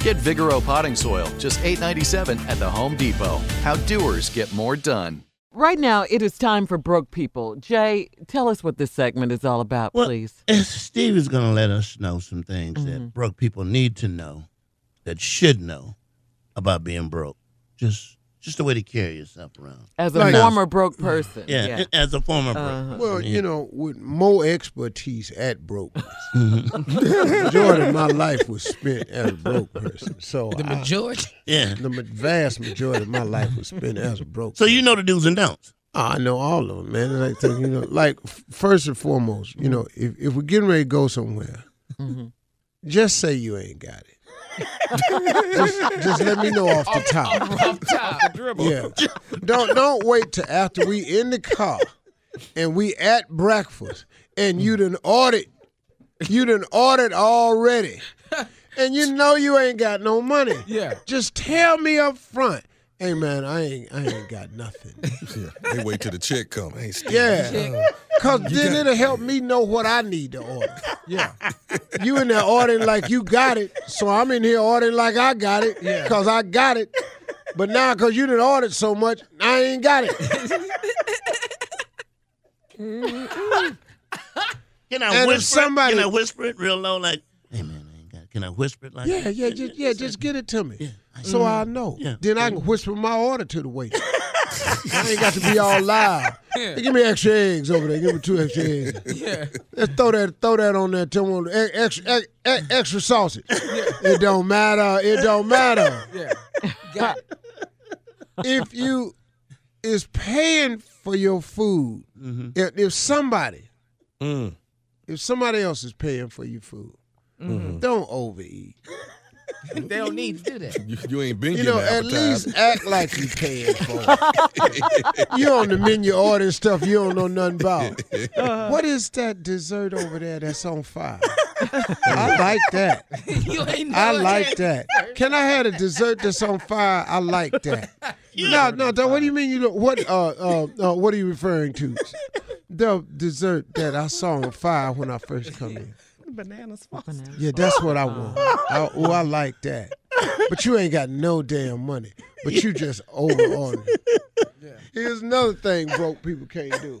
Get Vigoro potting soil, just $8.97 at the Home Depot. How doers get more done. Right now, it is time for Broke People. Jay, tell us what this segment is all about, Well, please. Steve is going to let us know some things Mm-hmm. that broke people need to know, that should know about being broke. Just, just the way to carry yourself around. As a Like- former broke person. Yeah, as a former broke. Uh-huh. person, Well, yeah. you know, with more expertise at broke. the majority of my life was spent as a broke person. So The I- majority. yeah. the vast majority of my life was spent as a broke. So you know the do's and don'ts. Oh, I know all of them, man. And I you know, like first and foremost, you know, if if we're getting ready to go somewhere, Mm-hmm. just say you ain't got it. Just, just let me know off the top. Off top. dribble. Yeah. Don't don't wait till after we in the car and we at breakfast and you done ordered you done ordered already. And you know you ain't got no money. Yeah. Just tell me up front. Hey man, I ain't I ain't got nothing. Yeah, they wait till the check come. Hey, Steve. Yeah. Cause then it'll help me know what I need to order. Yeah. You in there ordering like you got it, so I'm in here ordering like I got it. Yeah. Cause I got it. But now cause you done ordered so much, I ain't got it. Mm-hmm. Can I And if whisper? somebody- it? Can I whisper it real low, like, "Hey man, I ain't got." it." Can I whisper it like? Yeah, that? yeah, just yeah, just get it to me. Yeah. So I know. Yeah. Then I can whisper my order to the waiter. I ain't got to be all loud. Hey, give me extra eggs over there. Give me two extra eggs. Yeah. Let's throw that throw that on there. Tell me extra ex- ex- extra sausage. It don't matter. It don't matter. Yeah. Got it. If you is paying for your food, Mm-hmm. if, if somebody Mm. if somebody else is paying for your food, don't overeat. They don't need to do that. You, you ain't been You know, at least act like you paying for it. you on the menu ordering stuff you don't know nothing about. What is that dessert over there that's on fire? I like that. you ain't I like had- that. Can I have a dessert that's on fire? I like that. No, no, no. What do you mean? You don't, what? Uh, uh, uh, what are you referring to? the dessert that I saw on fire when I first come in. Bananas. Yeah, that's what I want. I, oh, I like that. But you ain't got no damn money. But you just over on it. Here's another thing broke people can't do.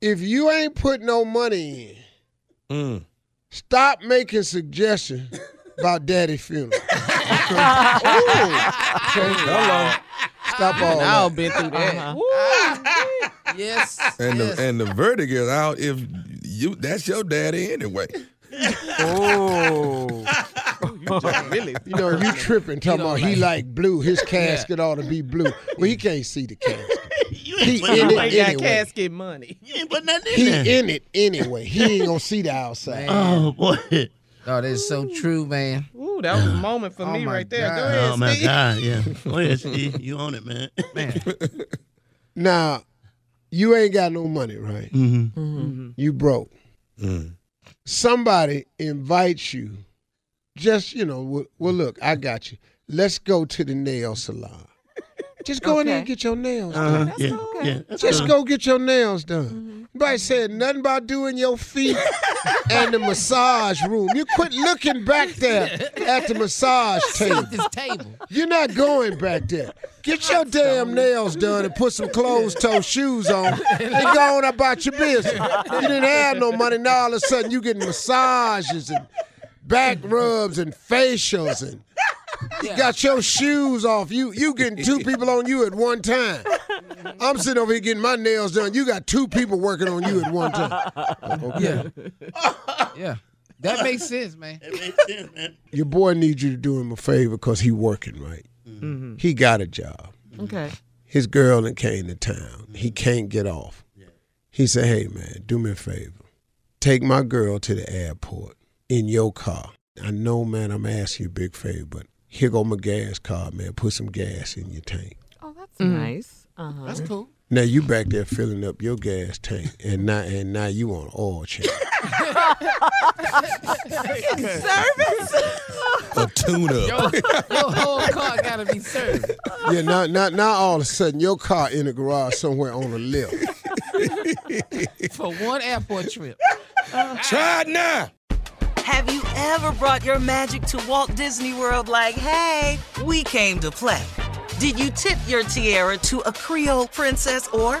if you ain't put no money in, Mm. stop making suggestions about daddy's funeral. Hello. Stop all Now that. been through that. Uh-huh. Yes. And yes. the and the verdict is out if you that's your daddy anyway. Oh. really. You know, you tripping talking don't about he like- like blue. His casket ought to be blue. Well, he can't see the casket. You He ain't put in no it money- Ain't got anyway. casket money. You ain't put nothing in He there. in it anyway. He ain't gonna see the outside. Oh boy. Oh, that's so true, man. Ooh, that was a moment for Oh me my right there. Go ahead, Oh my Steve. God, yeah. Go ahead, Steve. You own it, man. Man. Now, you ain't got no money, right? Mm-hmm. You broke. Mm. Somebody invites you. Just you know, well, well, look, I got you. Let's go to the nail salon. Just go in there and get your nails done. Uh-huh. Yeah, yeah. That's Just good. go get your nails done. Nobody said nothing about doing your feet and the massage room. You quit looking back there at the massage table. This table. You're not going back there. Get your damn nails done and put some closed toe shoes on and go on about your business. You didn't have no money. Now all of a sudden you getting massages and back rubs and facials and you got your shoes off. You you getting two people on you at one time. I'm sitting over here getting my nails done. You got two people working on you at one time. Yeah. yeah. That makes sense, man. That makes sense, man. Your boy needs you to do him a favor because he working right. He got a job. Okay. his girl that came to town. He can't get off. He said, "Hey man, do me a favor. Take my girl to the airport in your car. I know, man, I'm asking you a big favor, but here go my gas card, man. Put some gas in your tank. Oh, that's nice. Uh-huh. That's cool. Now you back there filling up your gas tank, and now and now you on oil change. A tune up. Your, your whole car gotta be served. yeah, now, now now all of a sudden your car in the garage somewhere on the left. For one airport trip. Try it now. Have you ever brought your magic to Walt Disney World like, hey, we came to play? Did you tip your tiara to a Creole princess or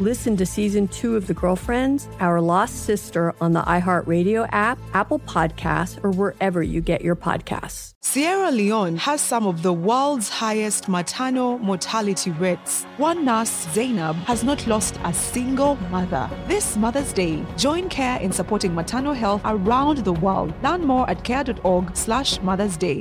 Listen to season two of The Girlfriends, Our Lost Sister on the iHeartRadio app, Apple Podcasts, or wherever you get your podcasts. Sierra Leone has some of the world's highest maternal mortality rates. One nurse, Zainab, has not lost a single mother. This Mother's Day, join CARE in supporting maternal health around the world. Learn more at care.org slash Mother's Day.